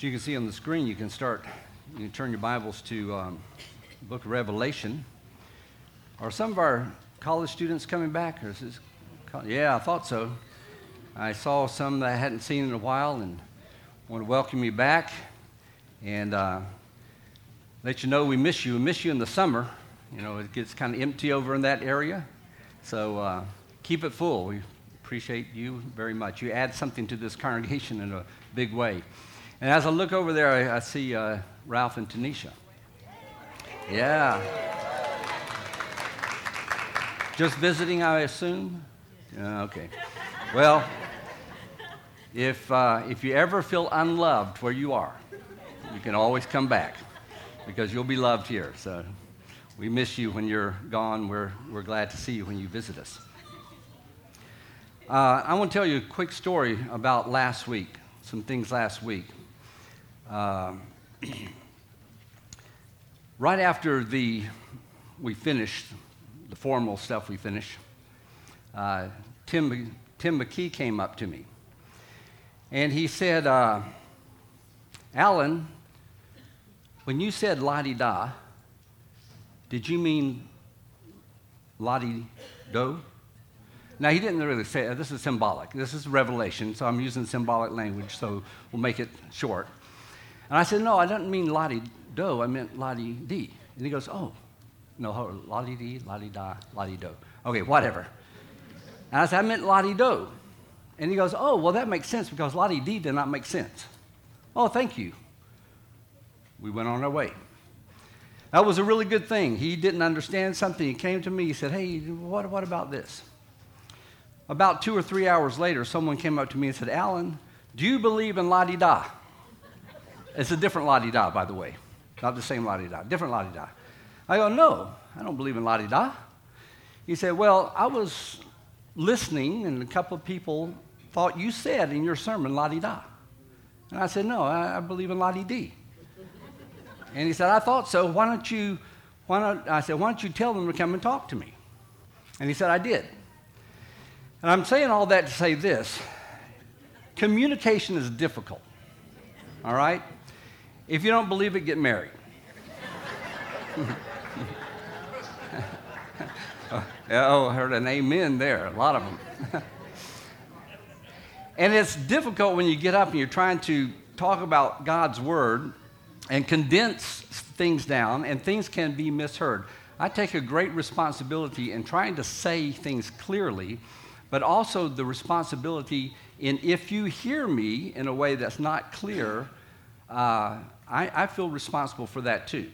As you can see on the screen, you can start, you can turn your Bibles to um, book of Revelation. Are some of our college students coming back? Or is this, yeah, I thought so. I saw some that I hadn't seen in a while and want to welcome you back and uh, let you know we miss you. We miss you in the summer. You know, it gets kind of empty over in that area. So uh, keep it full. We appreciate you very much. You add something to this congregation in a big way. And as I look over there, I, I see uh, Ralph and Tanisha. Yeah. Just visiting, I assume? Uh, okay. Well, if, uh, if you ever feel unloved where you are, you can always come back because you'll be loved here. So we miss you when you're gone. We're, we're glad to see you when you visit us. Uh, I want to tell you a quick story about last week, some things last week. Uh, right after the, we finished, the formal stuff we finished, uh, Tim, Tim McKee came up to me. And he said, uh, Alan, when you said la di da, did you mean la di do? Now, he didn't really say. This is symbolic. This is revelation, so I'm using symbolic language, so we'll make it short. And I said, No, I didn't mean la di do, I meant di di. And he goes, Oh, no, di, la di da, la di do. Okay, whatever. And I said, I meant la di do. And he goes, Oh, well, that makes sense because di di did not make sense. Oh, thank you. We went on our way. That was a really good thing. He didn't understand something. He came to me. He said, Hey, what, what about this? About two or three hours later, someone came up to me and said, Alan, do you believe in di da? It's a different la di da, by the way. Not the same la di da, different la di da. I go, No, I don't believe in la di da. He said, Well, I was listening, and a couple of people thought you said in your sermon la di da. And I said, No, I, I believe in la di di. And he said, I thought so. Why don't you, why don't, I said, Why don't you tell them to come and talk to me? And he said, I did. And I'm saying all that to say this communication is difficult, all right? If you don't believe it, get married. oh, I heard an amen there, a lot of them. and it's difficult when you get up and you're trying to talk about God's word and condense things down, and things can be misheard. I take a great responsibility in trying to say things clearly but also the responsibility in if you hear me in a way that's not clear, uh, I, I feel responsible for that too.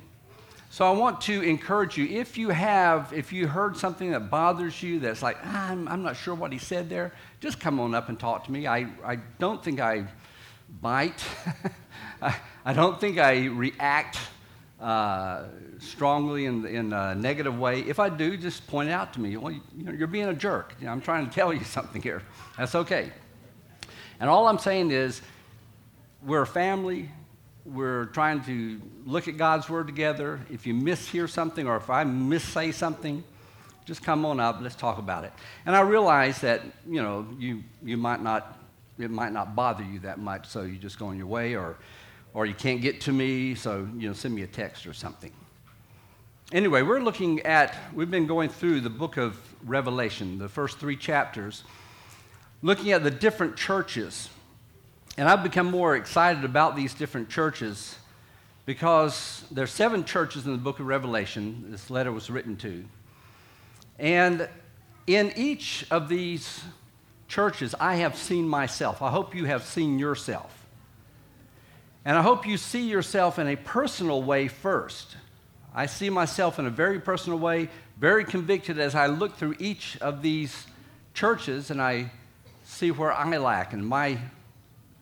So I want to encourage you if you have, if you heard something that bothers you that's like, ah, I'm, I'm not sure what he said there, just come on up and talk to me. I, I don't think I bite, I, I don't think I react uh, strongly in, in a negative way, if I do, just point it out to me. Well, you, know, you're being a jerk. You know, I'm trying to tell you something here. That's okay. And all I'm saying is, we're a family. We're trying to look at God's word together. If you mishear something or if I missay something, just come on up. Let's talk about it. And I realize that you know you you might not it might not bother you that much, so you just go on your way, or or you can't get to me, so you know send me a text or something. Anyway, we're looking at, we've been going through the book of Revelation, the first three chapters, looking at the different churches. And I've become more excited about these different churches because there's seven churches in the book of Revelation this letter was written to. And in each of these churches, I have seen myself. I hope you have seen yourself. And I hope you see yourself in a personal way first. I see myself in a very personal way, very convicted as I look through each of these churches and I see where I lack and my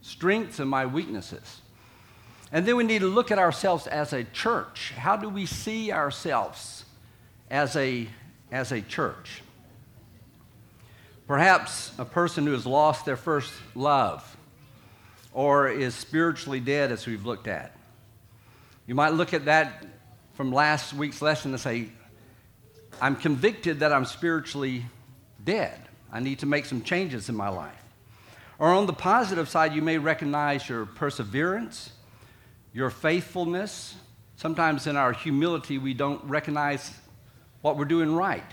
strengths and my weaknesses. And then we need to look at ourselves as a church. How do we see ourselves as a, as a church? Perhaps a person who has lost their first love or is spiritually dead, as we've looked at. You might look at that from last week's lesson and say, I'm convicted that I'm spiritually dead. I need to make some changes in my life. Or on the positive side, you may recognize your perseverance your faithfulness. Sometimes in our humility, we don't recognize what we're doing right.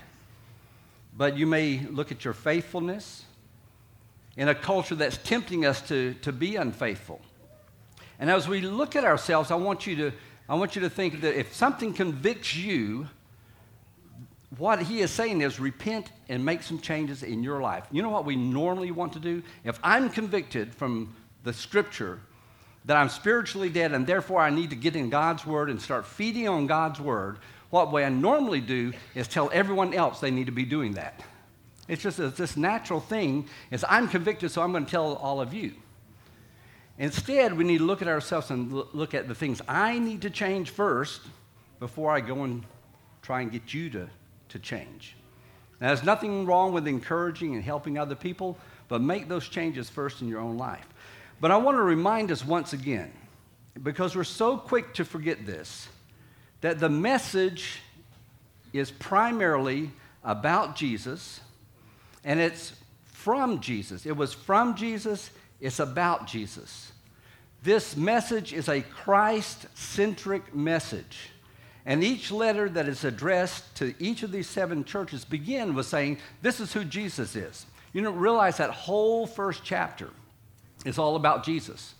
But you may look at your faithfulness in a culture that's tempting us to, to be unfaithful. And as we look at ourselves, I want you to, I want you to think that if something convicts you, what he is saying is repent and make some changes in your life. You know what we normally want to do? If I'm convicted from the scripture that I'm spiritually dead and therefore I need to get in God's word and start feeding on God's word, what I normally do is tell everyone else they need to be doing that. It's just it's this natural thing is I'm convicted, so I'm going to tell all of you. Instead, we need to look at ourselves and look at the things I need to change first before I go and try and get you to, to change. Now, there's nothing wrong with encouraging and helping other people, but make those changes first in your own life. But I want to remind us once again, because we're so quick to forget this, that the message is primarily about Jesus and it's from Jesus. It was from Jesus, it's about Jesus. This message is a Christ centric message. And each letter that is addressed to each of these seven churches begin with saying, This is who Jesus is. You don't realize that whole first chapter is all about Jesus.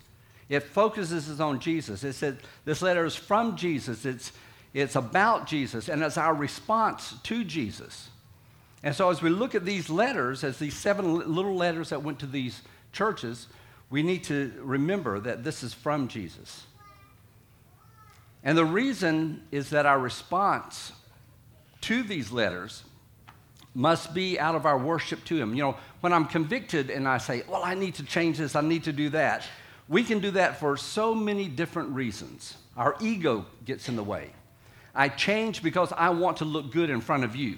It focuses on Jesus. It said this letter is from Jesus. It's it's about Jesus, and it's our response to Jesus. And so, as we look at these letters, as these seven little letters that went to these churches, we need to remember that this is from Jesus. And the reason is that our response to these letters must be out of our worship to Him. You know, when I'm convicted and I say, Well, I need to change this, I need to do that, we can do that for so many different reasons. Our ego gets in the way. I change because I want to look good in front of you.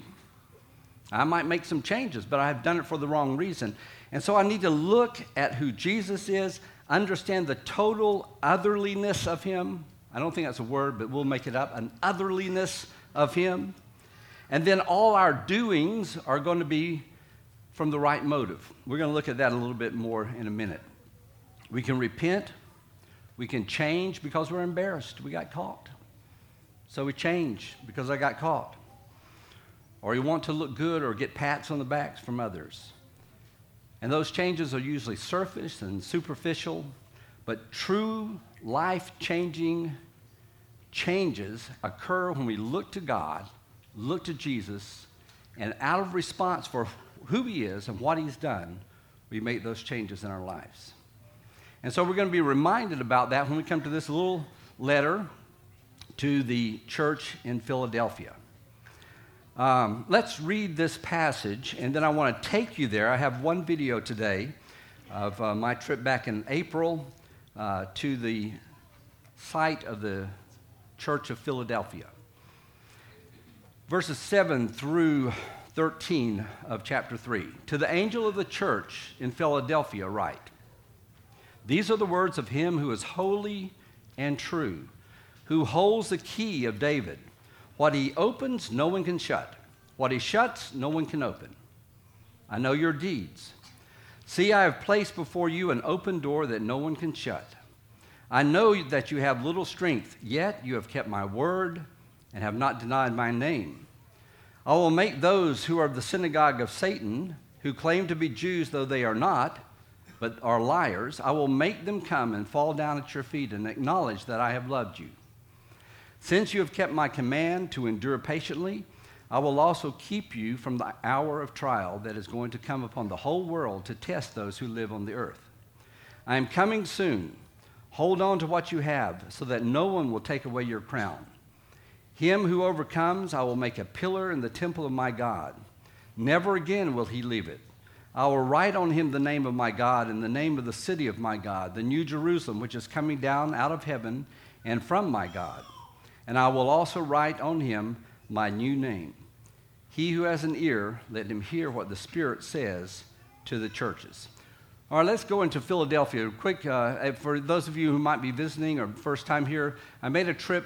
I might make some changes, but I've done it for the wrong reason. And so I need to look at who Jesus is, understand the total otherliness of him. I don't think that's a word, but we'll make it up an otherliness of him. And then all our doings are going to be from the right motive. We're going to look at that a little bit more in a minute. We can repent, we can change because we're embarrassed, we got caught. So we change because I got caught. Or you want to look good or get pats on the backs from others. And those changes are usually surface and superficial, but true life changing changes occur when we look to God, look to Jesus, and out of response for who He is and what He's done, we make those changes in our lives. And so we're going to be reminded about that when we come to this little letter to the church in Philadelphia. Um, let's read this passage, and then I want to take you there. I have one video today of uh, my trip back in April uh, to the site of the Church of Philadelphia. Verses 7 through 13 of chapter 3. To the angel of the church in Philadelphia, write These are the words of him who is holy and true who holds the key of David. What he opens, no one can shut. What he shuts, no one can open. I know your deeds. See, I have placed before you an open door that no one can shut. I know that you have little strength, yet you have kept my word and have not denied my name. I will make those who are the synagogue of Satan, who claim to be Jews though they are not, but are liars, I will make them come and fall down at your feet and acknowledge that I have loved you. Since you have kept my command to endure patiently, I will also keep you from the hour of trial that is going to come upon the whole world to test those who live on the earth. I am coming soon. Hold on to what you have, so that no one will take away your crown. Him who overcomes, I will make a pillar in the temple of my God. Never again will he leave it. I will write on him the name of my God and the name of the city of my God, the new Jerusalem, which is coming down out of heaven and from my God and I will also write on him my new name. He who has an ear, let him hear what the Spirit says to the churches. All right, let's go into Philadelphia. Quick, uh, for those of you who might be visiting or first time here, I made a trip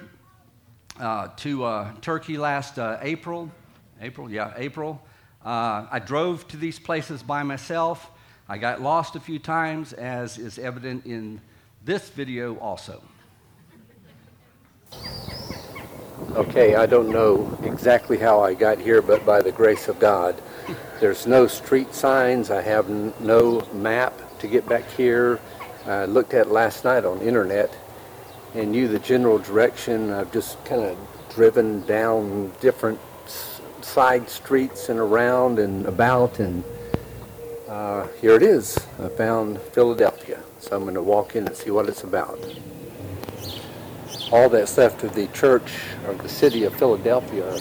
uh, to uh, Turkey last uh, April. April, yeah, April. Uh, I drove to these places by myself. I got lost a few times, as is evident in this video also. Okay, I don't know exactly how I got here, but by the grace of God. There's no street signs. I have no map to get back here. I looked at last night on internet and knew the general direction. I've just kind of driven down different side streets and around and about, and uh, here it is. I found Philadelphia, so I'm going to walk in and see what it's about. All that's left of the church or the city of Philadelphia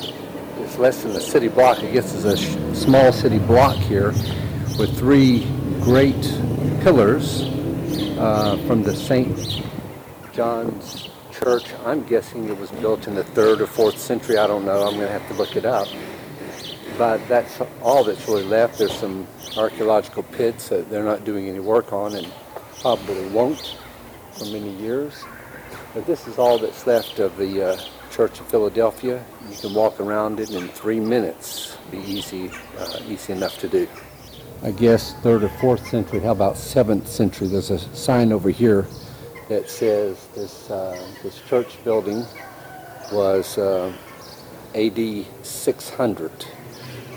is less than a city block. I guess it's a sh- small city block here with three great pillars uh, from the St. John's Church. I'm guessing it was built in the third or fourth century. I don't know. I'm going to have to look it up. But that's all that's really left. There's some archaeological pits that they're not doing any work on and probably won't for many years. But this is all that's left of the uh, Church of Philadelphia. You can walk around it in three minutes. Be easy, uh, easy enough to do. I guess third or fourth century. How about seventh century? There's a sign over here that says this uh, this church building was uh, AD 600.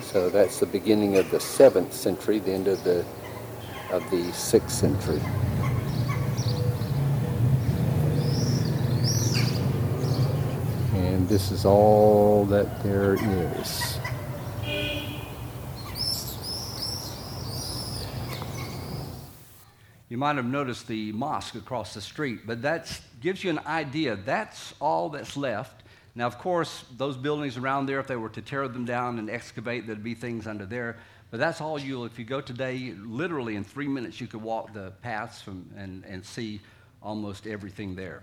So that's the beginning of the seventh century, the end of the of the sixth century. And this is all that there is. You might have noticed the mosque across the street, but that gives you an idea. That's all that's left. Now, of course, those buildings around there, if they were to tear them down and excavate, there'd be things under there. But that's all you'll, if you go today, literally in three minutes, you could walk the paths from, and, and see almost everything there.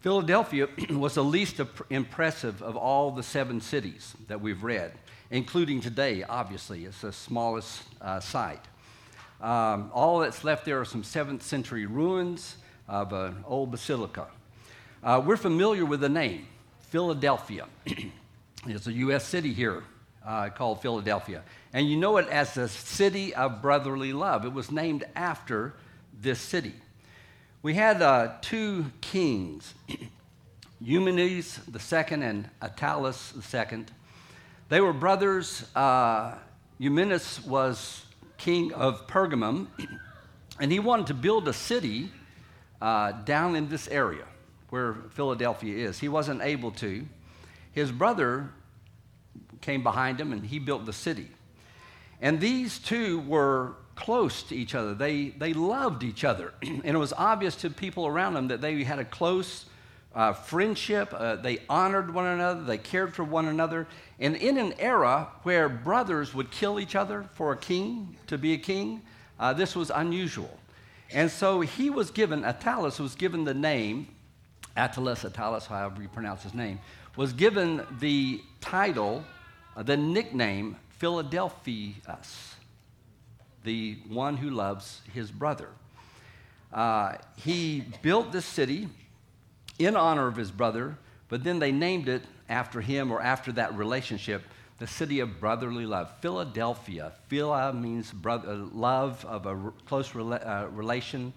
Philadelphia was the least impressive of all the seven cities that we've read, including today, obviously. It's the smallest uh, site. Um, all that's left there are some 7th century ruins of an old basilica. Uh, we're familiar with the name, Philadelphia. it's a U.S. city here uh, called Philadelphia. And you know it as the city of brotherly love. It was named after this city. We had uh, two kings, Eumenes II and Attalus II. They were brothers. Uh, Eumenes was king of Pergamum, and he wanted to build a city uh, down in this area where Philadelphia is. He wasn't able to. His brother came behind him and he built the city. And these two were close to each other. They, they loved each other. and it was obvious to people around them that they had a close uh, friendship. Uh, they honored one another. They cared for one another. And in an era where brothers would kill each other for a king, to be a king, uh, this was unusual. And so he was given, Attalus was given the name, Attalus, Attalus, however you pronounce his name, was given the title, uh, the nickname Philadelphus, the one who loves his brother. Uh, he built this city in honor of his brother, but then they named it after him or after that relationship, the city of brotherly love. Philadelphia. Phila means brother, love of a close rela- uh, relation.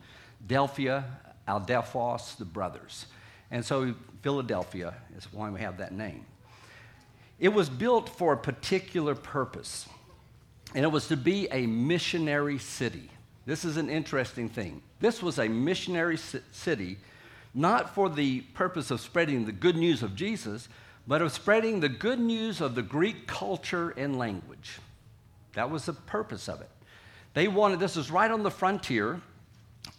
Delphia, Adelphos, the brothers. And so Philadelphia is why we have that name. It was built for a particular purpose, and it was to be a missionary city. This is an interesting thing. This was a missionary city not for the purpose of spreading the good news of Jesus, but of spreading the good news of the Greek culture and language. That was the purpose of it. They wanted, this is right on the frontier,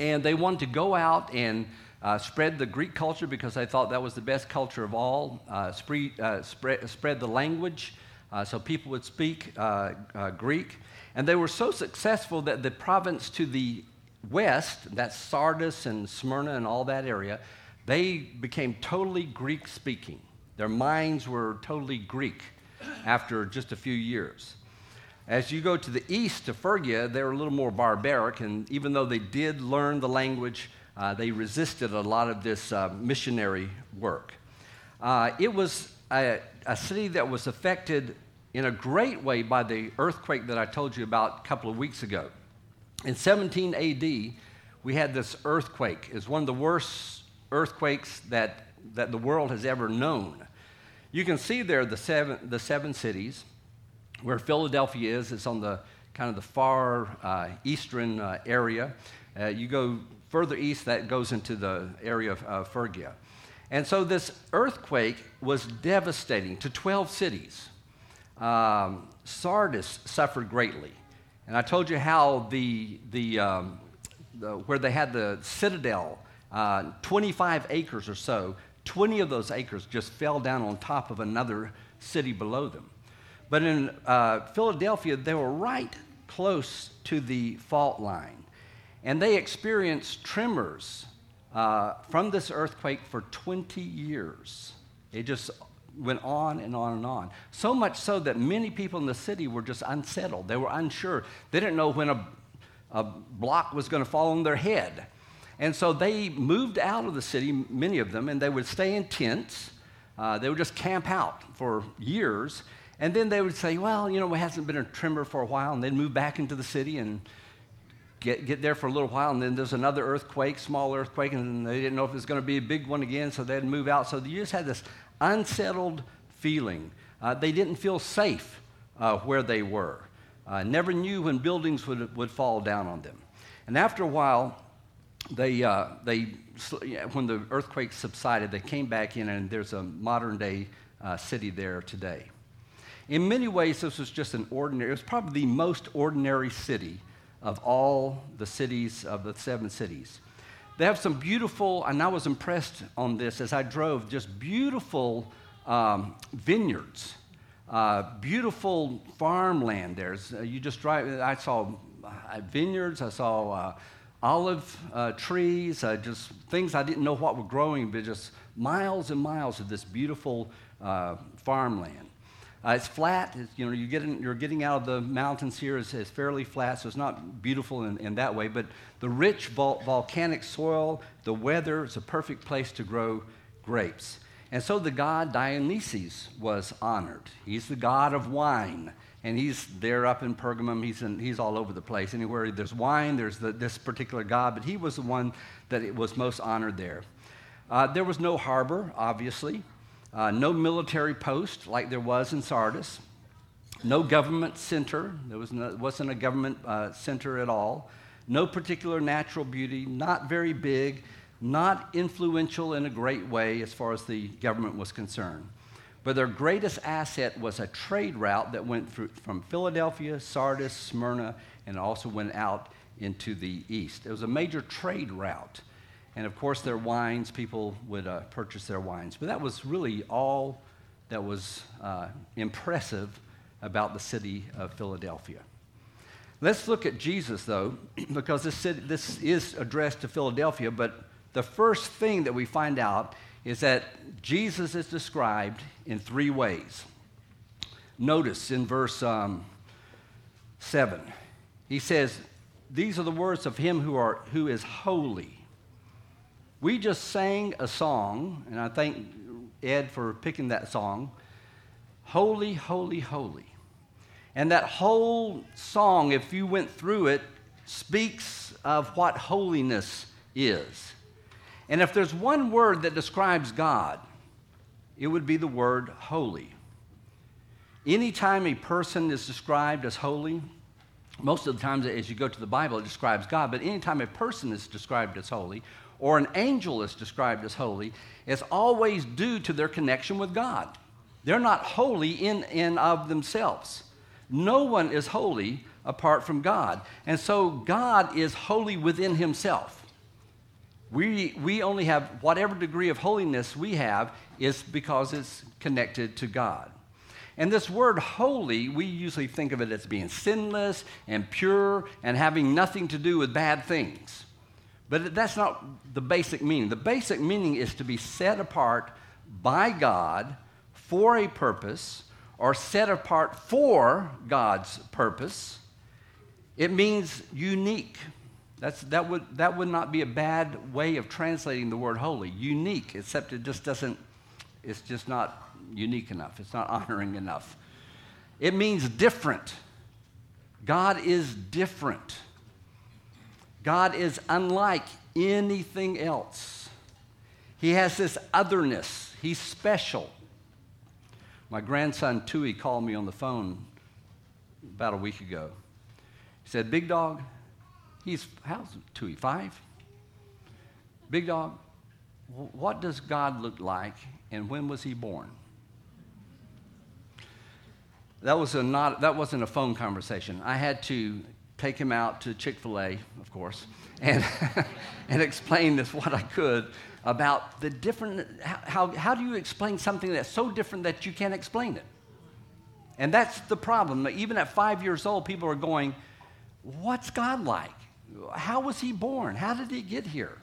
and they wanted to go out and uh, spread the Greek culture because they thought that was the best culture of all, uh, spread, uh, spread, spread, the language uh, so people would speak uh, uh, Greek. And they were so successful that the province to the west, that's Sardis and Smyrna and all that area, they became totally Greek speaking. Their minds were totally Greek after just a few years. As you go to the east to Phrygia, they were a little more barbaric, and even though they did learn the language, uh, they resisted a lot of this uh, missionary work. Uh, it was a, a city that was affected in a great way by the earthquake that I told you about a couple of weeks ago. In 17 AD, we had this earthquake. It's one of the worst earthquakes that, that the world has ever known. You can see there the seven, the seven cities. Where Philadelphia is, it's on the kind of the far uh, eastern uh, area. Uh, you go further east, that goes into the area of uh, Phrygia. And so this earthquake was devastating to 12 cities. Um, Sardis suffered greatly. And I told you how the, the, um, the where they had the citadel, uh, 25 acres or so, 20 of those acres just fell down on top of another city below them. But in uh, Philadelphia, they were right close to the fault line. And they experienced tremors uh, from this earthquake for 20 years. It just went on and on and on. So much so that many people in the city were just unsettled. They were unsure. They didn't know when a, a block was going to fall on their head. And so they moved out of the city, many of them, and they would stay in tents. Uh, they would just camp out for years. And then they would say, well, you know, it hasn't been a tremor for a while. And they'd move back into the city and get, get there for a little while. And then there's another earthquake, small earthquake, and they didn't know if it was going to be a big one again. So they'd move out. So you just had this unsettled feeling. Uh, they didn't feel safe uh, where they were. Uh, never knew when buildings would, would fall down on them. And after a while, they, uh, they, when the earthquake subsided, they came back in, and there's a modern day uh, city there today. In many ways, this was just an ordinary, it was probably the most ordinary city of all the cities, of the seven cities. They have some beautiful, and I was impressed on this as I drove, just beautiful um, vineyards, uh, beautiful farmland. There's, uh, you just drive, I saw uh, vineyards, I saw uh, olive uh, trees, uh, just things I didn't know what were growing, but just miles and miles of this beautiful farmland. Uh, it's flat. It's, you know, you get you're getting out of the mountains here. It's, it's fairly flat, so it's not beautiful in, in that way. But the rich vol- volcanic soil, the weather, it's a perfect place to grow grapes. And so the god Dionysus was honored. He's the god of wine. And he's there up in Pergamum. He's, in, he's all over the place. Anywhere there's wine, there's the, this particular god. But he was the one that was most honored there. Uh, there was no harbor, obviously. Uh, no military post like there was in Sardis. No government center. There was no, wasn't a government uh, center at all. No particular natural beauty. Not very big. Not influential in a great way as far as the government was concerned. But their greatest asset was a trade route that went through, from Philadelphia, Sardis, Smyrna, and also went out into the east. It was a major trade route. And of course, their wines, people would uh, purchase their wines. But that was really all that was uh, impressive about the city of Philadelphia. Let's look at Jesus, though, because this, city, this is addressed to Philadelphia. But the first thing that we find out is that Jesus is described in three ways. Notice in verse um, 7, he says, These are the words of him who, are, who is holy we just sang a song, and I thank Ed for picking that song Holy, Holy, Holy. And that whole song, if you went through it, speaks of what holiness is. And if there's one word that describes God, it would be the word holy. Anytime a person is described as holy, most of the times as you go to the Bible, it describes God, but anytime a person is described as holy, or an angel is described as holy, it's always due to their connection with God. They're not holy in and of themselves. No one is holy apart from God. And so God is holy within himself. We, we only have whatever degree of holiness we have is because it's connected to God. And this word holy, we usually think of it as being sinless and pure and having nothing to do with bad things. But that's not the basic meaning. The basic meaning is to be set apart by God for a purpose or set apart for God's purpose. It means unique. That's, that, would, that would not be a bad way of translating the word holy. Unique, except it just doesn't, it's just not unique enough. It's not honoring enough. It means different. God is different. God is unlike anything else. He has this otherness, He's special. My grandson Tui called me on the phone about a week ago. He said, Big dog, he's, how's Tui, five? Big dog, what does God look like and when was he born? That, was a not, that wasn't a phone conversation. I had to take him out to Chick fil A, of course, and, and explain this what I could about the different, how, how do you explain something that's so different that you can't explain it? And that's the problem. Even at five years old, people are going, What's God like? How was he born? How did he get here?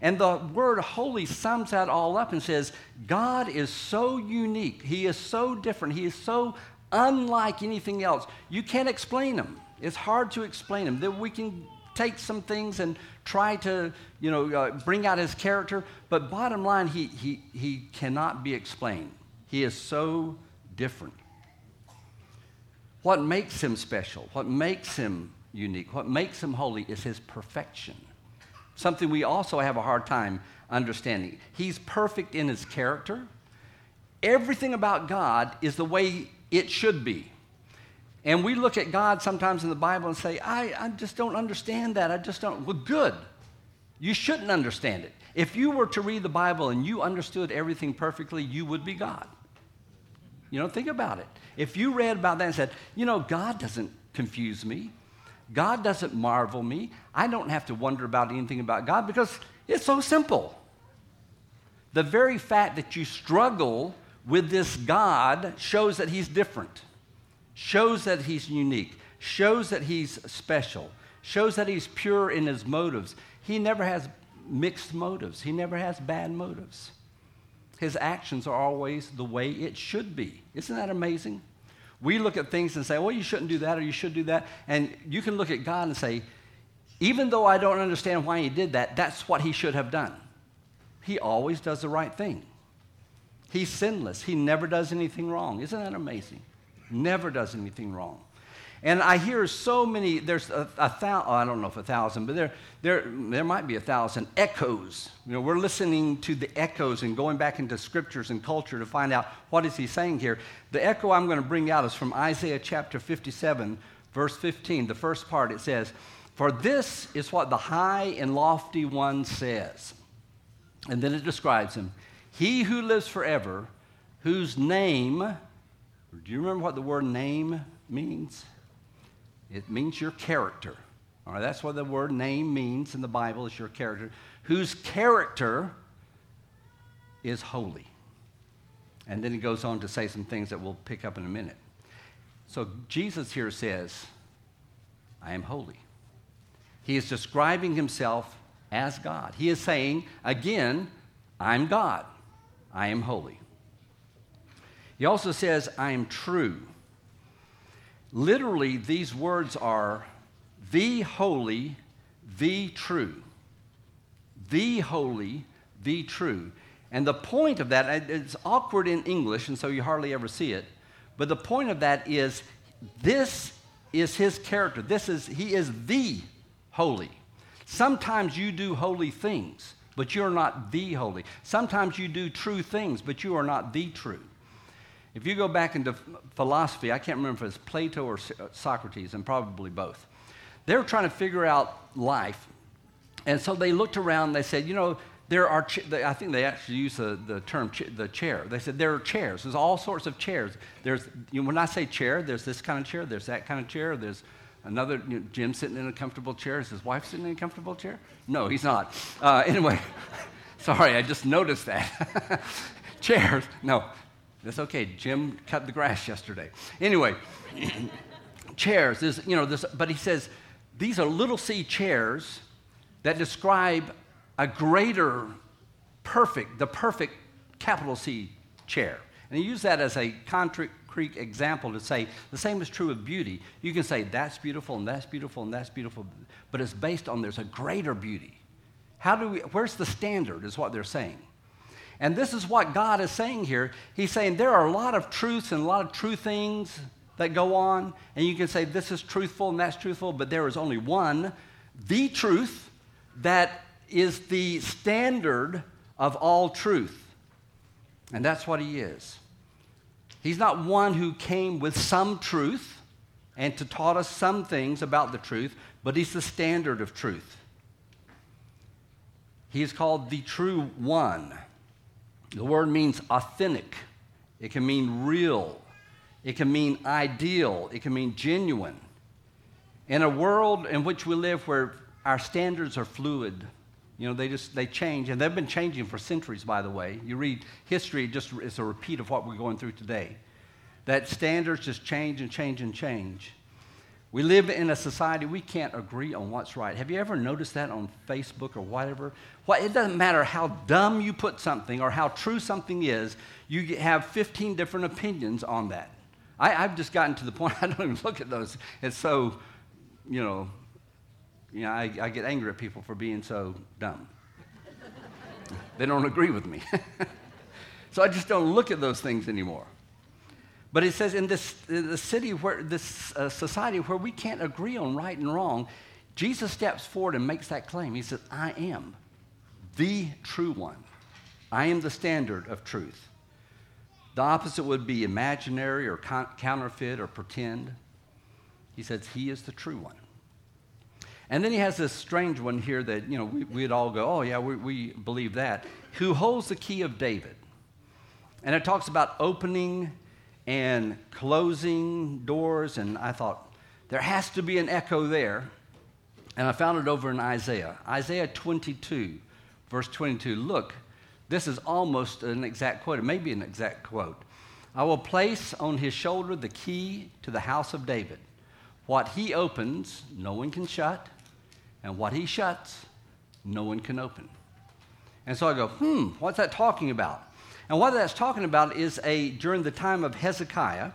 And the word holy sums that all up and says, God is so unique. He is so different. He is so unlike anything else. You can't explain him. It's hard to explain him. That we can take some things and try to, you know, uh, bring out his character, but bottom line, he, he, he cannot be explained. He is so different. What makes him special, what makes him unique, what makes him holy is his perfection. Something we also have a hard time understanding. He's perfect in his character. Everything about God is the way it should be. And we look at God sometimes in the Bible and say, I, I just don't understand that. I just don't. Well, good. You shouldn't understand it. If you were to read the Bible and you understood everything perfectly, you would be God. You know, think about it. If you read about that and said, you know, God doesn't confuse me, God doesn't marvel me, I don't have to wonder about anything about God because it's so simple. The very fact that you struggle with this God shows that He's different shows that he's unique, shows that he's special, shows that he's pure in his motives. He never has mixed motives, he never has bad motives. His actions are always the way it should be. Isn't that amazing? We look at things and say, well, you shouldn't do that or you should do that. And you can look at God and say, even though I don't understand why he did that, that's what he should have done. He always does the right thing. He's sinless. He never does anything wrong. Isn't that amazing? Never does anything wrong. And I hear so many, there's a, a thousand, oh, I don't know if a thousand, but there, there, there might be a thousand echoes. You know, we're listening to the echoes and going back into scriptures and culture to find out what is he saying here. The echo I'm going to bring out is from Isaiah chapter 57, verse 15. The first part, it says, For this is what the high and lofty one says. And then it describes him. He who lives forever, whose name do you remember what the word name means? It means your character. All right, that's what the word name means in the Bible is your character. Whose character is holy. And then he goes on to say some things that we'll pick up in a minute. So Jesus here says, I am holy. He is describing himself as God. He is saying, again, I'm God. I am holy. He also says, I am true. Literally, these words are the holy, the true. The holy, the true. And the point of that, it's awkward in English, and so you hardly ever see it. But the point of that is this is his character. This is, he is the holy. Sometimes you do holy things, but you're not the holy. Sometimes you do true things, but you are not the true. If you go back into philosophy, I can't remember if it's Plato or uh, Socrates, and probably both. They were trying to figure out life. And so they looked around, And they said, you know, there are, I think they actually used the, the term the chair. They said there are chairs. There's all sorts of chairs. There's, you know, when I say chair, there's this kind of chair, there's that kind of chair, there's another, you know, Jim sitting in a comfortable chair. Is his wife sitting in a comfortable chair? No, he's not. Uh, anyway, sorry, I just noticed that. chairs, no, that's okay. Jim cut the grass yesterday. Anyway, chairs. This, you know, this, but he says these are little c chairs that describe a greater, perfect, the perfect capital C chair. And he used that as a concrete example to say the same is true of beauty. You can say that's beautiful and that's beautiful and that's beautiful, but it's based on there's a greater beauty. How do we, where's the standard, is what they're saying. And this is what God is saying here. He's saying there are a lot of truths and a lot of true things that go on, and you can say this is truthful and that's truthful, but there is only one, the truth, that is the standard of all truth. And that's what He is. He's not one who came with some truth and to taught us some things about the truth, but he's the standard of truth. He is called the true one. The word means authentic. It can mean real. It can mean ideal. It can mean genuine. In a world in which we live where our standards are fluid, you know, they just they change, and they've been changing for centuries, by the way. You read history, just it's a repeat of what we're going through today. That standards just change and change and change. We live in a society we can't agree on what's right. Have you ever noticed that on Facebook or whatever? What, it doesn't matter how dumb you put something or how true something is, you have 15 different opinions on that. I, have just gotten to the point I don't even look at those. It's so, you know, you know I, I get angry at people for being so dumb. they don't agree with me. so I just don't look at those things anymore. But it says in this in the city where this uh, society where we can't agree on right and wrong, Jesus steps forward and makes that claim. He says, "I am the true one. I am the standard of truth." The opposite would be imaginary or con- counterfeit or pretend. He says he is the true one. And then he has this strange one here that, you know, we, would all go, oh, yeah, we, we believe that. Who holds the key of David. And it talks about opening and closing doors. And I thought, there has to be an echo there. And I found it over in Isaiah. Isaiah 22, verse 22. Look, this is almost an exact quote. It may be an exact quote. I will place on his shoulder the key to the house of David. What he opens, no one can shut. And what he shuts, no one can open. And so I go, hmm, what's that talking about? And what that's talking about is a during the time of Hezekiah,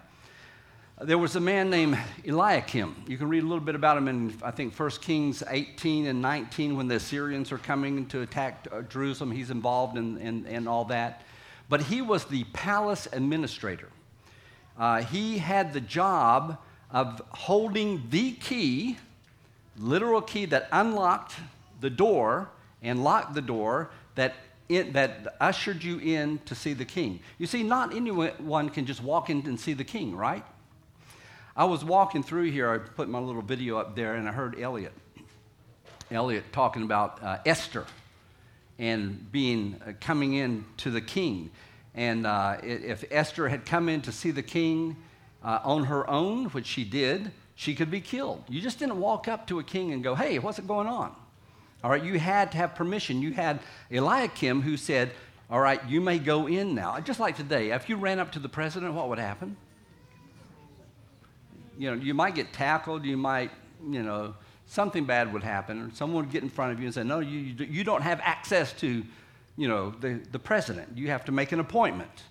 there was a man named Eliakim. You can read a little bit about him in, I think, 1 Kings 18 and 19 when the Assyrians are coming to attack uh, Jerusalem. He's involved in, in, in, all that. But he was the palace administrator. Uh, he had the job of holding the key, literal key that unlocked the door and locked the door that in, that ushered you in to see the king. You see, not anyone can just walk in and see the king, right? I was walking through here, I put my little video up there, and I heard Elliot. Elliot talking about uh, Esther and being uh, coming in to the king. And uh, if Esther had come in to see the king uh, on her own, which she did, she could be killed. You just didn't walk up to a king and go, hey, what's going on? All right, you had to have permission. You had Eliakim who said, All right, you may go in now. Just like today, if you ran up to the president, what would happen? You know, you might get tackled, you might, you know, something bad would happen, or someone would get in front of you and say, No, you, you don't have access to, you know, the, the president. You have to make an appointment.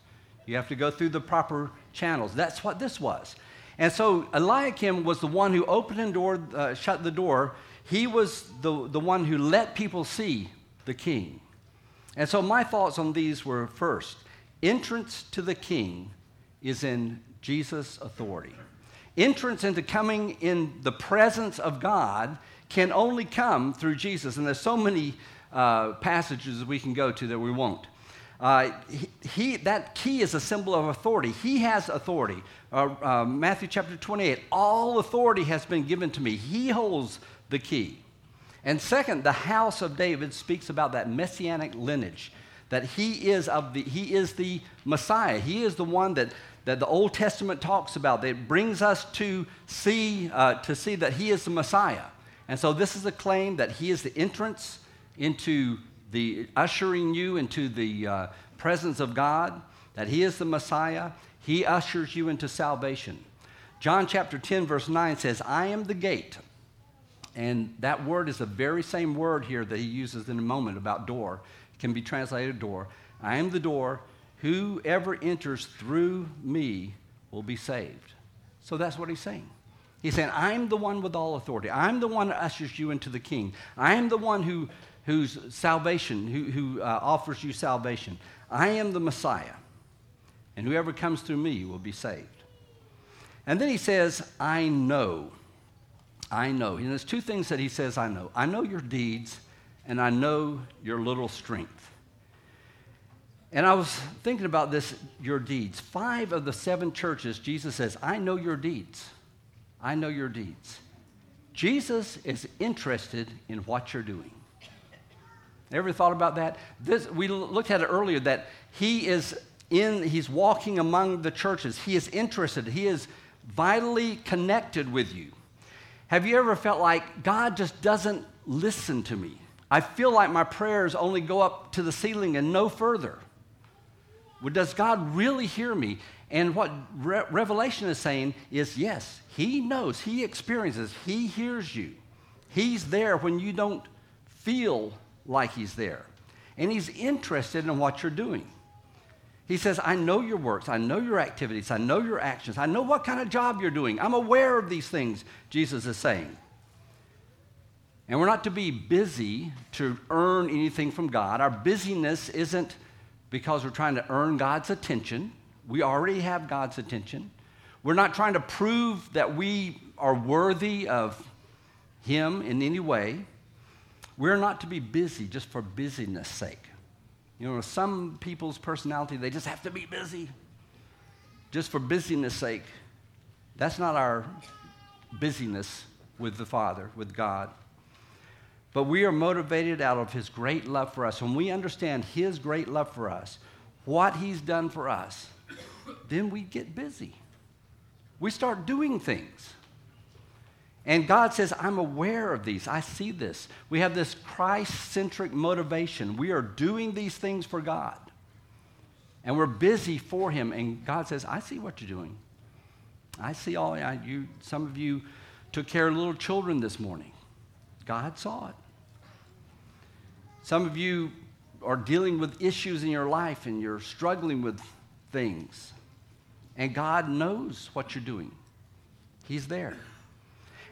You have to go through the proper channels. That's what this was. And so Eliakim was the one who opened the door, uh, shut the door, he was the, the one who let people see the king. And so my thoughts on these were first, entrance to the king is in Jesus' authority. Entrance into coming in the presence of God can only come through Jesus. And there's so many uh, passages we can go to that we won't. Uh, he, he, that key is a symbol of authority. He has authority. Uh, uh Matthew chapter 28 all authority has been given to me. He holds the key. And second, the house of David speaks about that messianic lineage, that he is, of the, he is the Messiah. He is the one that, that the Old Testament talks about, that brings us to see, uh, to see that he is the Messiah. And so this is a claim that he is the entrance into the ushering you into the uh, presence of God, that he is the Messiah. He ushers you into salvation. John chapter 10, verse 9 says, I am the gate. And that word is the very same word here that he uses in a moment about door. It can be translated door. I am the door. Whoever enters through me will be saved. So that's what he's saying. He's saying, I'm the one with all authority. I'm the one that ushers you into the king. I am the one who, whose salvation, who, who uh, offers you salvation. I am the Messiah. And whoever comes through me will be saved. And then he says, I know. I know. And there's two things that he says I know. I know your deeds, and I know your little strength. And I was thinking about this, your deeds. Five of the seven churches, Jesus says, I know your deeds. I know your deeds. Jesus is interested in what you're doing. Ever thought about that? This, we looked at it earlier that he is in, he's walking among the churches. He is interested. He is vitally connected with you. Have you ever felt like God just doesn't listen to me? I feel like my prayers only go up to the ceiling and no further. Well, does God really hear me? And what Re- Revelation is saying is yes, He knows, He experiences, He hears you. He's there when you don't feel like He's there. And He's interested in what you're doing. He says, I know your works, I know your activities, I know your actions, I know what kind of job you're doing. I'm aware of these things, Jesus is saying. And we're not to be busy to earn anything from God. Our busyness isn't because we're trying to earn God's attention. We already have God's attention. We're not trying to prove that we are worthy of Him in any way. We're not to be busy just for busyness' sake. You know, some people's personality, they just have to be busy just for busyness' sake. That's not our busyness with the Father, with God. But we are motivated out of His great love for us. When we understand His great love for us, what He's done for us, then we get busy. We start doing things. And God says, I'm aware of these. I see this. We have this Christ centric motivation. We are doing these things for God. And we're busy for Him. And God says, I see what you're doing. I see all I, you. Some of you took care of little children this morning. God saw it. Some of you are dealing with issues in your life and you're struggling with things. And God knows what you're doing. He's there.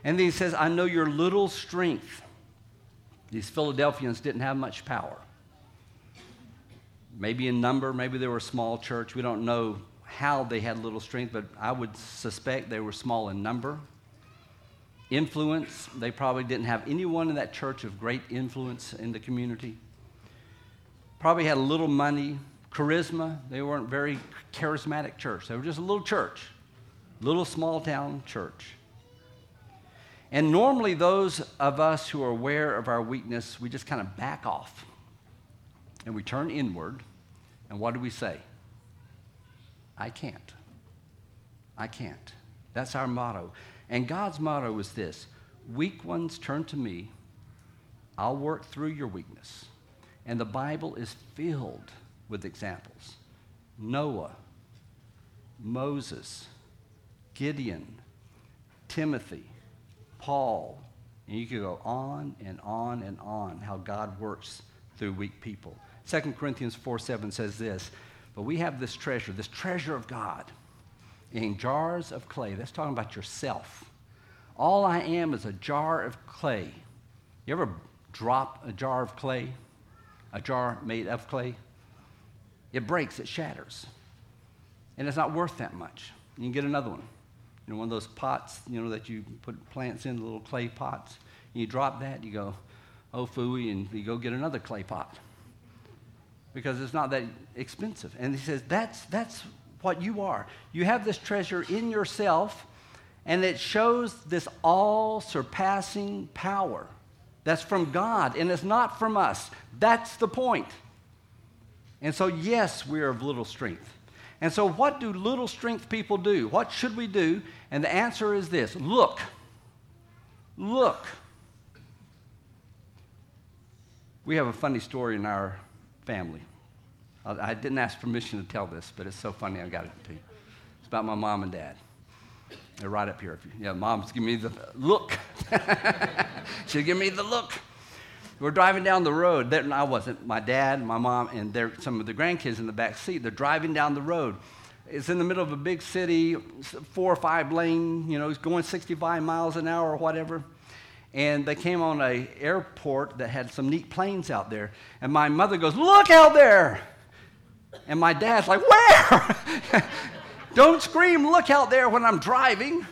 And then he says, I know your little strength. These Philadelphians didn't have much power. Maybe in number, maybe they were a small church. We don't know how they had little strength, but I would suspect they were small in number. Influence, they probably didn't have anyone in that church of great influence in the community. Probably had a little money, charisma. They weren't very charismatic church. They were just a little church, little small town church. And normally, those of us who are aware of our weakness, we just kind of back off and we turn inward. And what do we say? I can't. I can't. That's our motto. And God's motto is this Weak ones turn to me. I'll work through your weakness. And the Bible is filled with examples Noah, Moses, Gideon, Timothy, Paul, and you could go on and on and on how God works through weak people. 2 Corinthians 4 7 says this, but we have this treasure, this treasure of God in jars of clay. That's talking about yourself. All I am is a jar of clay. You ever drop a jar of clay? A jar made of clay? It breaks, it shatters. And it's not worth that much. You can get another one you know, one of those pots, you know, that you put plants in, the little clay pots. And You drop that, you go, oh, fooey, and you go get another clay pot. Because it's not that expensive. And he says, that's, that's what you are. You have this treasure in yourself, and it shows this all surpassing power that's from God, and it's not from us. That's the point. And so, yes, we are of little strength. And so, what do little strength people do? What should we do? And the answer is this look. Look. We have a funny story in our family. I didn't ask permission to tell this, but it's so funny I got it to you. It's about my mom and dad. They're right up here. You, Yeah, mom's giving me the look. She'll give me the look. We're driving down the road. There, I wasn't. My dad, my mom, and there, some of the grandkids in the back seat. They're driving down the road. It's in the middle of a big city, four or five lane, you know, it's going 65 miles an hour or whatever. And they came on a airport that had some neat planes out there. And my mother goes, Look out there! And my dad's like, Where? Don't scream, look out there when I'm driving.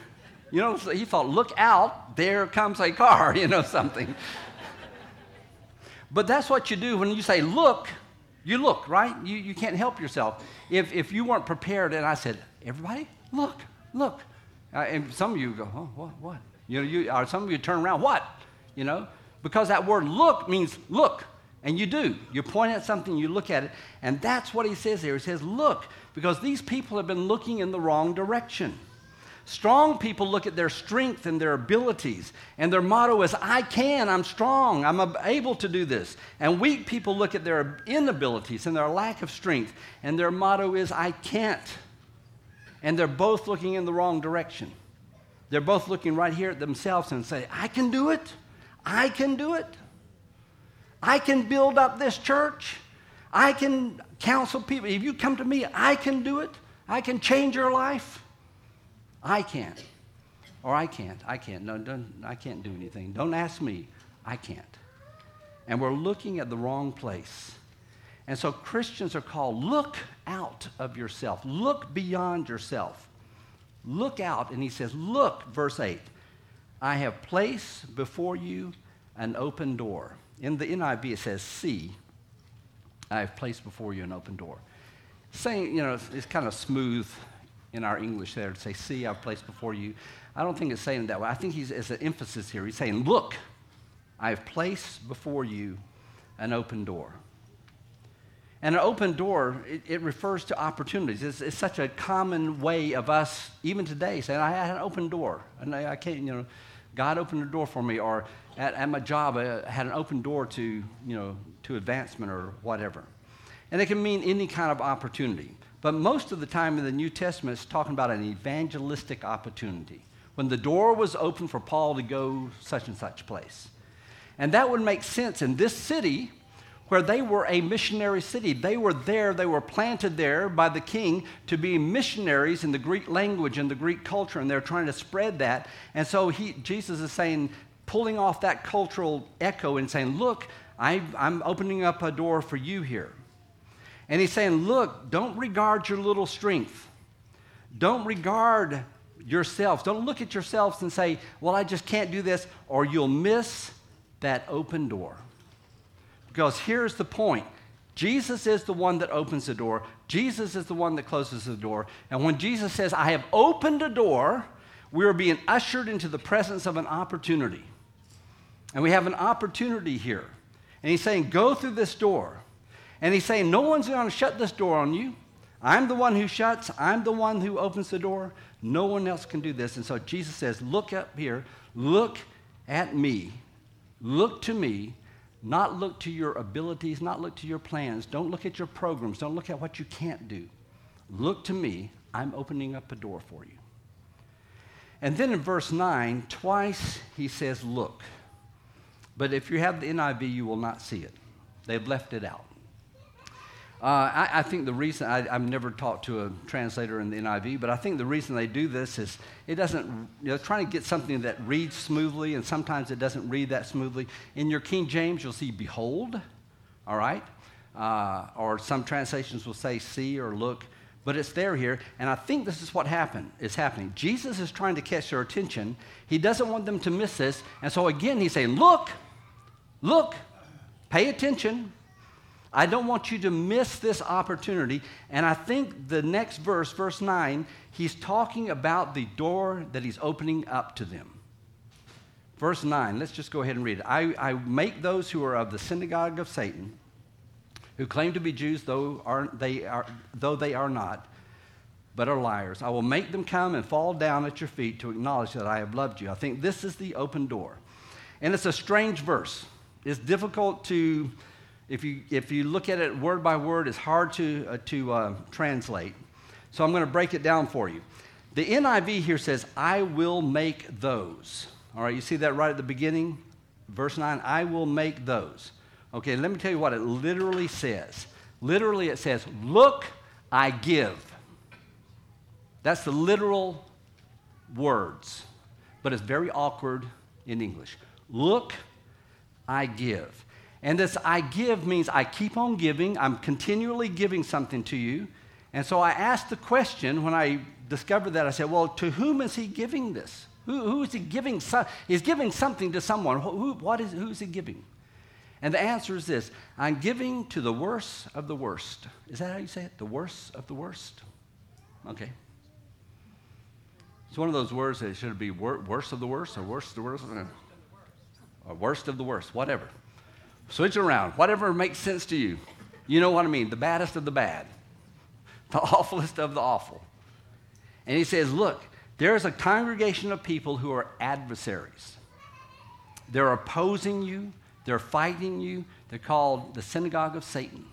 You know, so he thought, Look out, there comes a car, you know, something. But that's what you do when you say, Look, You look, right? You, you can't help yourself. If, if you weren't prepared, and I said, everybody, look, look. Uh, and some of you go, oh, what, what? You know, you, or some of you turn around, what? You know, because that word look means look. And you do. You point at something, you look at it. And that's what he says here. He says, look, because these people have been looking in the wrong direction. Strong people look at their strength and their abilities, and their motto is, I can, I'm strong, I'm able to do this. And weak people look at their inabilities and their lack of strength, and their motto is, I can't. And they're both looking in the wrong direction. They're both looking right here at themselves and say, I can do it, I can do it. I can build up this church. I can counsel people. If you come to me, I can do it. I can change your life. I can't. Or I can't. I can't. No, don't, I can't do anything. Don't ask me. I can't. And we're looking at the wrong place. And so Christians are called look out of yourself, look beyond yourself. Look out. And he says, Look, verse 8, I have placed before you an open door. In the NIV, it says, See, I have placed before you an open door. Saying, you know, it's, it's kind of smooth in our English there to say, See, I've placed before you. I don't think it's saying it that way. I think he's, it's an emphasis here. He's saying, Look, I have placed before you an open door. And an open door, it, it refers to opportunities. It's, it's, such a common way of us, even today, saying, I had an open door. And I, I can't, you know, God opened a door for me. Or at, at my job, I had an open door to, you know, to advancement or whatever. And it can mean any kind of opportunity. But most of the time in the New Testament, it's talking about an evangelistic opportunity. When the door was open for Paul to go such and such place. And that would make sense in this city where they were a missionary city. They were there, they were planted there by the king to be missionaries in the Greek language and the Greek culture, and they're trying to spread that. And so he, Jesus is saying, pulling off that cultural echo and saying, Look, I, I'm opening up a door for you here. And he's saying, Look, don't regard your little strength. Don't regard yourselves. Don't look at yourselves and say, Well, I just can't do this, or you'll miss that open door. Because here's the point Jesus is the one that opens the door, Jesus is the one that closes the door. And when Jesus says, I have opened a door, we are being ushered into the presence of an opportunity. And we have an opportunity here. And he's saying, Go through this door. And he's saying, No one's going to shut this door on you. I'm the one who shuts, I'm the one who opens the door. No one else can do this. And so Jesus says, Look up here, look at me, look to me, not look to your abilities, not look to your plans. Don't look at your programs, don't look at what you can't do. Look to me, I'm opening up a door for you. And then in verse 9, twice he says, Look. But if you have the NIV, you will not see it. They've left it out. Uh, I, I, think the reason, I, have never talked to a translator in the NIV, but I think the reason they do this is it doesn't, you know, trying to get something that reads smoothly, and sometimes it doesn't read that smoothly. In your King James, you'll see behold, all right? Uh, or some translations will say see or look, but it's there here. And I think this is what happened, is happening. Jesus is trying to catch their attention. He doesn't want them to miss this. And so again, he's saying, look, look, pay attention, I don't want you to miss this opportunity. And I think the next verse, verse 9, he's talking about the door that he's opening up to them. Verse 9, let's just go ahead and read it. I, I make those who are of the synagogue of Satan, who claim to be Jews, though, are, they are, though they are not, but are liars. I will make them come and fall down at your feet to acknowledge that I have loved you. I think this is the open door. And it's a strange verse. It's difficult to if you, if you look at it word by word, it's hard to, uh, to uh, translate. So I'm going to break it down for you. The NIV here says, I will make those. All right, you see that right at the beginning? Verse 9, I will make those. Okay, let me tell you what it literally says. Literally, it says, Look, I give. That's the literal words, but it's very awkward in English. Look, I give. And this I give means I keep on giving, I'm continually giving something to you. And so I asked the question when I discovered that, I said, well, to whom is he giving this? Who, who is he giving? he's giving something to someone. Who, what is, who is he giving? And the answer is this I'm giving to the worst of the worst. Is that how you say it? The worst of the worst? Okay. It's one of those words that should be wor- worst of the worst or worst of the worst or worst of the worst, whatever. Switch around. Whatever makes sense to you. You know what I mean. The baddest of the bad, the awfulest of the awful. And he says, Look, there's a congregation of people who are adversaries. They're opposing you, they're fighting you. They're called the synagogue of Satan.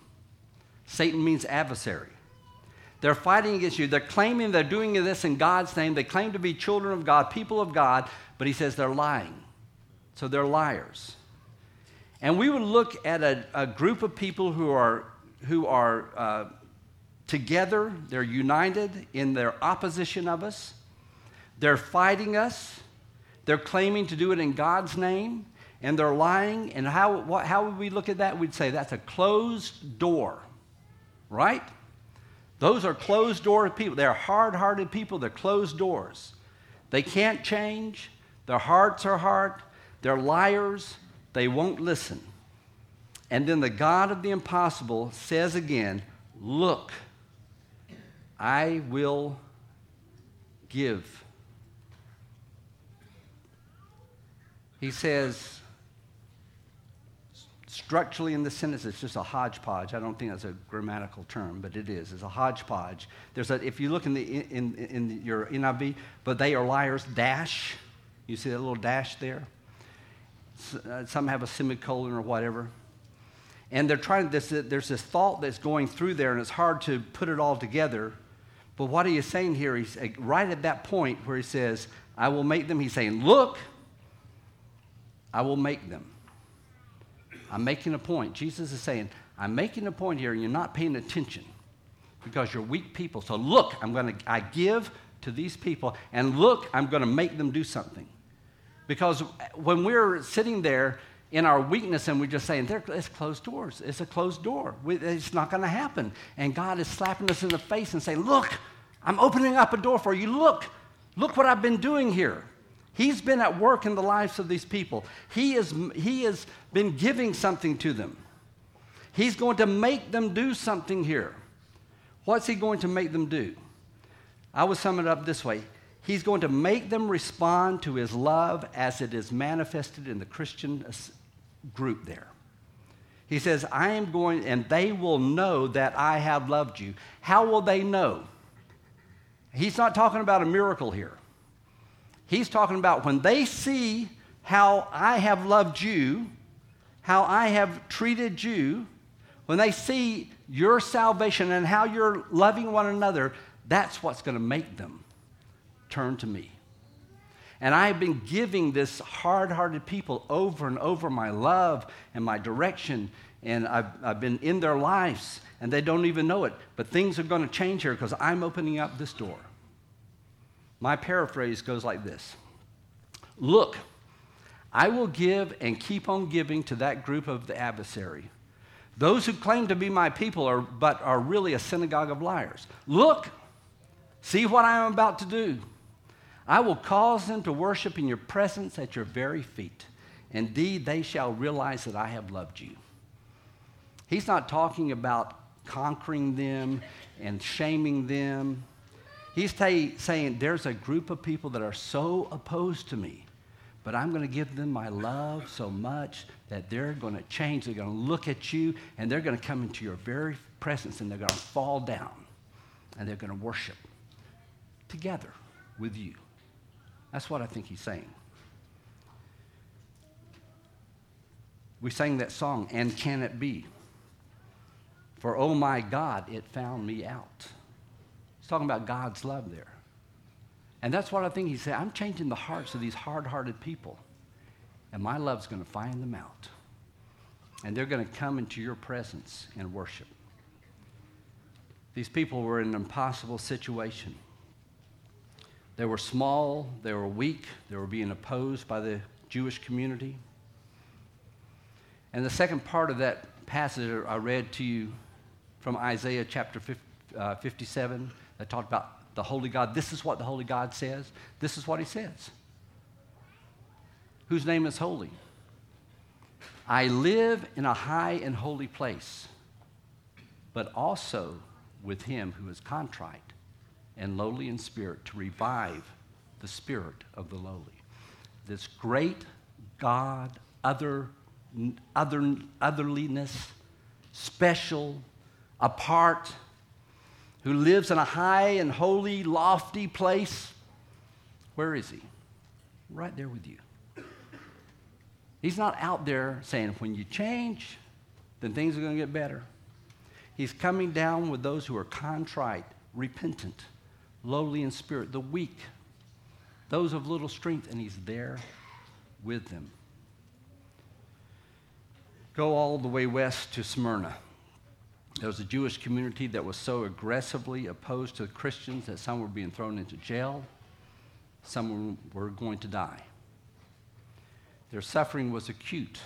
Satan means adversary. They're fighting against you. They're claiming they're doing this in God's name. They claim to be children of God, people of God, but he says they're lying. So they're liars. And we would look at a, a group of people who are, who are uh, together, they're united in their opposition of us, they're fighting us, they're claiming to do it in God's name, and they're lying. And how, what, how would we look at that? We'd say that's a closed door, right? Those are closed door people. They're hard hearted people, they're closed doors. They can't change, their hearts are hard, they're liars, they won't listen. And then the God of the impossible says again, Look, I will give. He says, structurally in the sentence, it's just a hodgepodge. I don't think that's a grammatical term, but it is. It's a hodgepodge. There's a, if you look in, the, in, in your NIV, but they are liars, dash. You see that little dash there? Uh, some have a semicolon or whatever. And they're trying this, there's this thought that's going through there, and it's hard to put it all together. But what are you saying here? He's uh, right at that point where he says, I will make them. He's saying, Look, I will make them. I'm making a point. Jesus is saying, I'm making a point here, and you're not paying attention because you're weak people. So look, I'm going to, I give to these people, and look, I'm going to make them do something. Because when we're sitting there in our weakness and we're just saying, it's closed doors. It's a closed door. It's not going to happen. And God is slapping us in the face and saying, Look, I'm opening up a door for you. Look, look what I've been doing here. He's been at work in the lives of these people. He, is, he has been giving something to them. He's going to make them do something here. What's he going to make them do? I would sum it up this way He's going to make them respond to his love as it is manifested in the Christian uh, group there. He says, I am going, and they will know that I have loved you. How will they know? He's not talking about a miracle here. He's talking about when they see how I have loved you, how I have treated you, when they see your salvation and how you're loving one another, that's what's going to make them turn to me. And I have been giving this hard hearted people over and over my love and my direction, and I've, I've been in their lives, and they don't even know it. But things are going to change here because I'm opening up this door. My paraphrase goes like this Look, I will give and keep on giving to that group of the adversary. Those who claim to be my people are, but are really a synagogue of liars. Look, see what I am about to do. I will cause them to worship in your presence at your very feet. Indeed, they shall realize that I have loved you. He's not talking about conquering them and shaming them. He's t- saying there's a group of people that are so opposed to me, but I'm going to give them my love so much that they're going to change. They're going to look at you and they're going to come into your very presence and they're going to fall down and they're going to worship together with you. That's what I think he's saying. We sang that song, And Can It Be? For oh my God, it found me out. He's talking about God's love there. And that's what I think he said. I'm changing the hearts of these hard hearted people, and my love's going to find them out. And they're going to come into your presence and worship. These people were in an impossible situation. They were small, they were weak, they were being opposed by the Jewish community. And the second part of that passage I read to you from Isaiah chapter uh, 57 that talked about the holy God. This is what the holy God says. This is what he says. Whose name is holy? I live in a high and holy place, but also with him who is contrite and lowly in spirit to revive the spirit of the lowly. This great God, other, other, otherliness, special, apart, who lives in a high and holy, lofty place. Where is he? Right there with you. He's not out there saying, when you change, then things are going to get better. He's coming down with those who are contrite, repentant, lowly in spirit, the weak, those of little strength, and he's there with them. Go all the way west to Smyrna. There was a Jewish community that was so aggressively opposed to Christians that some were being thrown into jail, some were going to die. Their suffering was acute.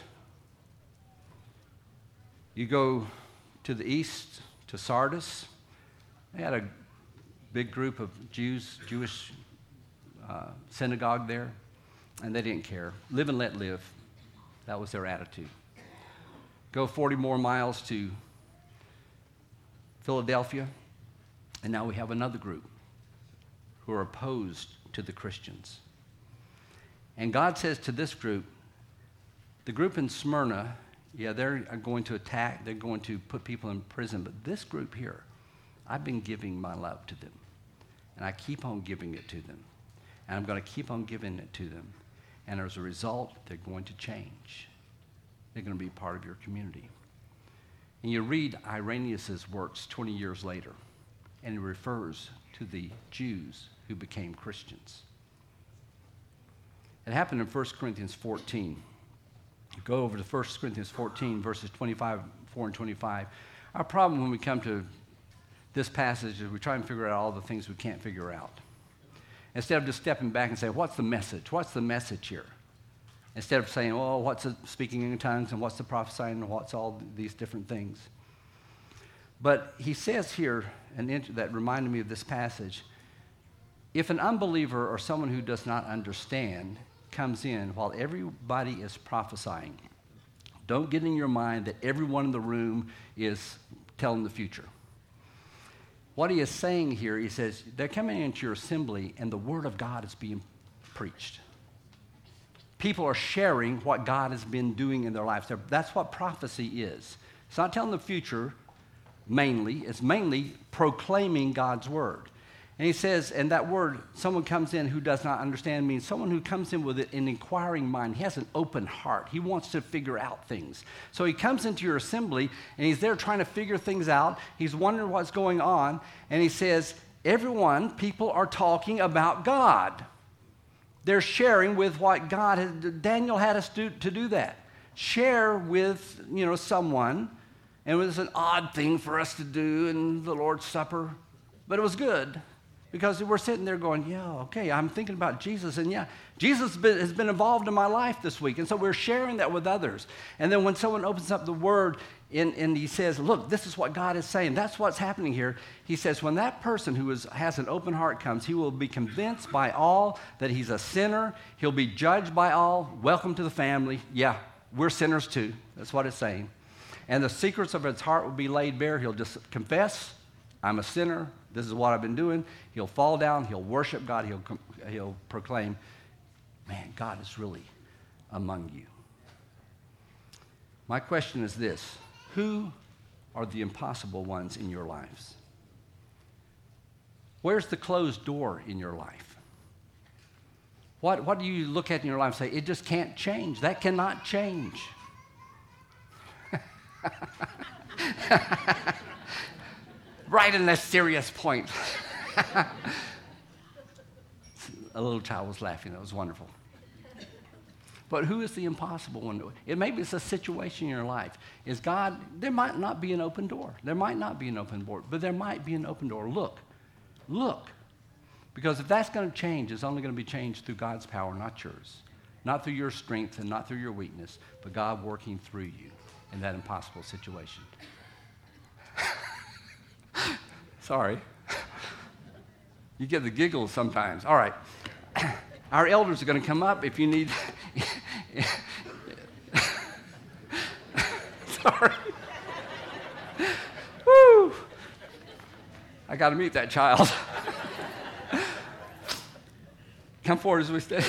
You go to the east, to Sardis, they had a big group of Jews, Jewish uh, synagogue there, and they didn't care. Live and let live. That was their attitude. Go 40 more miles to Philadelphia, and now we have another group who are opposed to the Christians. And God says to this group, the group in Smyrna, yeah, they're going to attack, they're going to put people in prison, but this group here, I've been giving my love to them. And I keep on giving it to them. And I'm going to keep on giving it to them. And as a result, they're going to change. They're going to be part of your community. And you read Irenaeus' works 20 years later, and he refers to the Jews who became Christians. It happened in 1 Corinthians 14. Go over to 1 Corinthians 14, verses 25, 4 and 25. Our problem when we come to this passage is we try and figure out all the things we can't figure out. Instead of just stepping back and saying, What's the message? What's the message here? Instead of saying, oh, what's the speaking in tongues and what's the prophesying and what's all these different things. But he says here, and that reminded me of this passage if an unbeliever or someone who does not understand comes in while everybody is prophesying, don't get in your mind that everyone in the room is telling the future. What he is saying here, he says, they're coming into your assembly and the word of God is being preached people are sharing what God has been doing in their lives. That's what prophecy is. It's not telling the future mainly, it's mainly proclaiming God's word. And he says, and that word, someone comes in who does not understand means someone who comes in with an inquiring mind. He has an open heart. He wants to figure out things. So he comes into your assembly and he's there trying to figure things out. He's wondering what's going on. And he says, everyone, people are talking about God. They're sharing with what God had, Daniel had us do, to do that. Share with, you know, someone. And it was an odd thing for us to do in the Lord's Supper, but it was good because we're sitting there going, yeah, okay, I'm thinking about Jesus. And yeah, Jesus has been, involved in my life this week. And so we're sharing that with others. And then when someone opens up the word and, and he says, look, this is what God is saying, that's what's happening here. He says, when that person who is, has an open heart comes, he will be convinced by all that he's a sinner. He'll be judged by all. Welcome to the family. Yeah, we're sinners too. That's what it's saying. And the secrets of his heart will be laid bare. He'll just confess, I'm a sinner. This is what I've been doing. He'll fall down. He'll worship God. He'll, he'll proclaim, man, God is really among you. My question is this Who are the impossible ones in your lives? Where's the closed door in your life? What, what do you look at in your life and say, it just can't change? That cannot change. right in that serious point. a little child was laughing. That was wonderful. But who is the impossible one? It maybe it's a situation in your life. Is God, there might not be an open door. There might not be an open door, but there might be an open door. Look, look. Because if that's going to change, it's only going to be changed through God's power, not yours. Not through your strength and not through your weakness, but God working through you in that impossible situation. Sorry. You get the giggles sometimes. All right. Our elders are going to come up if you need. Sorry. Woo! I got to meet that child. Come forward as we stand.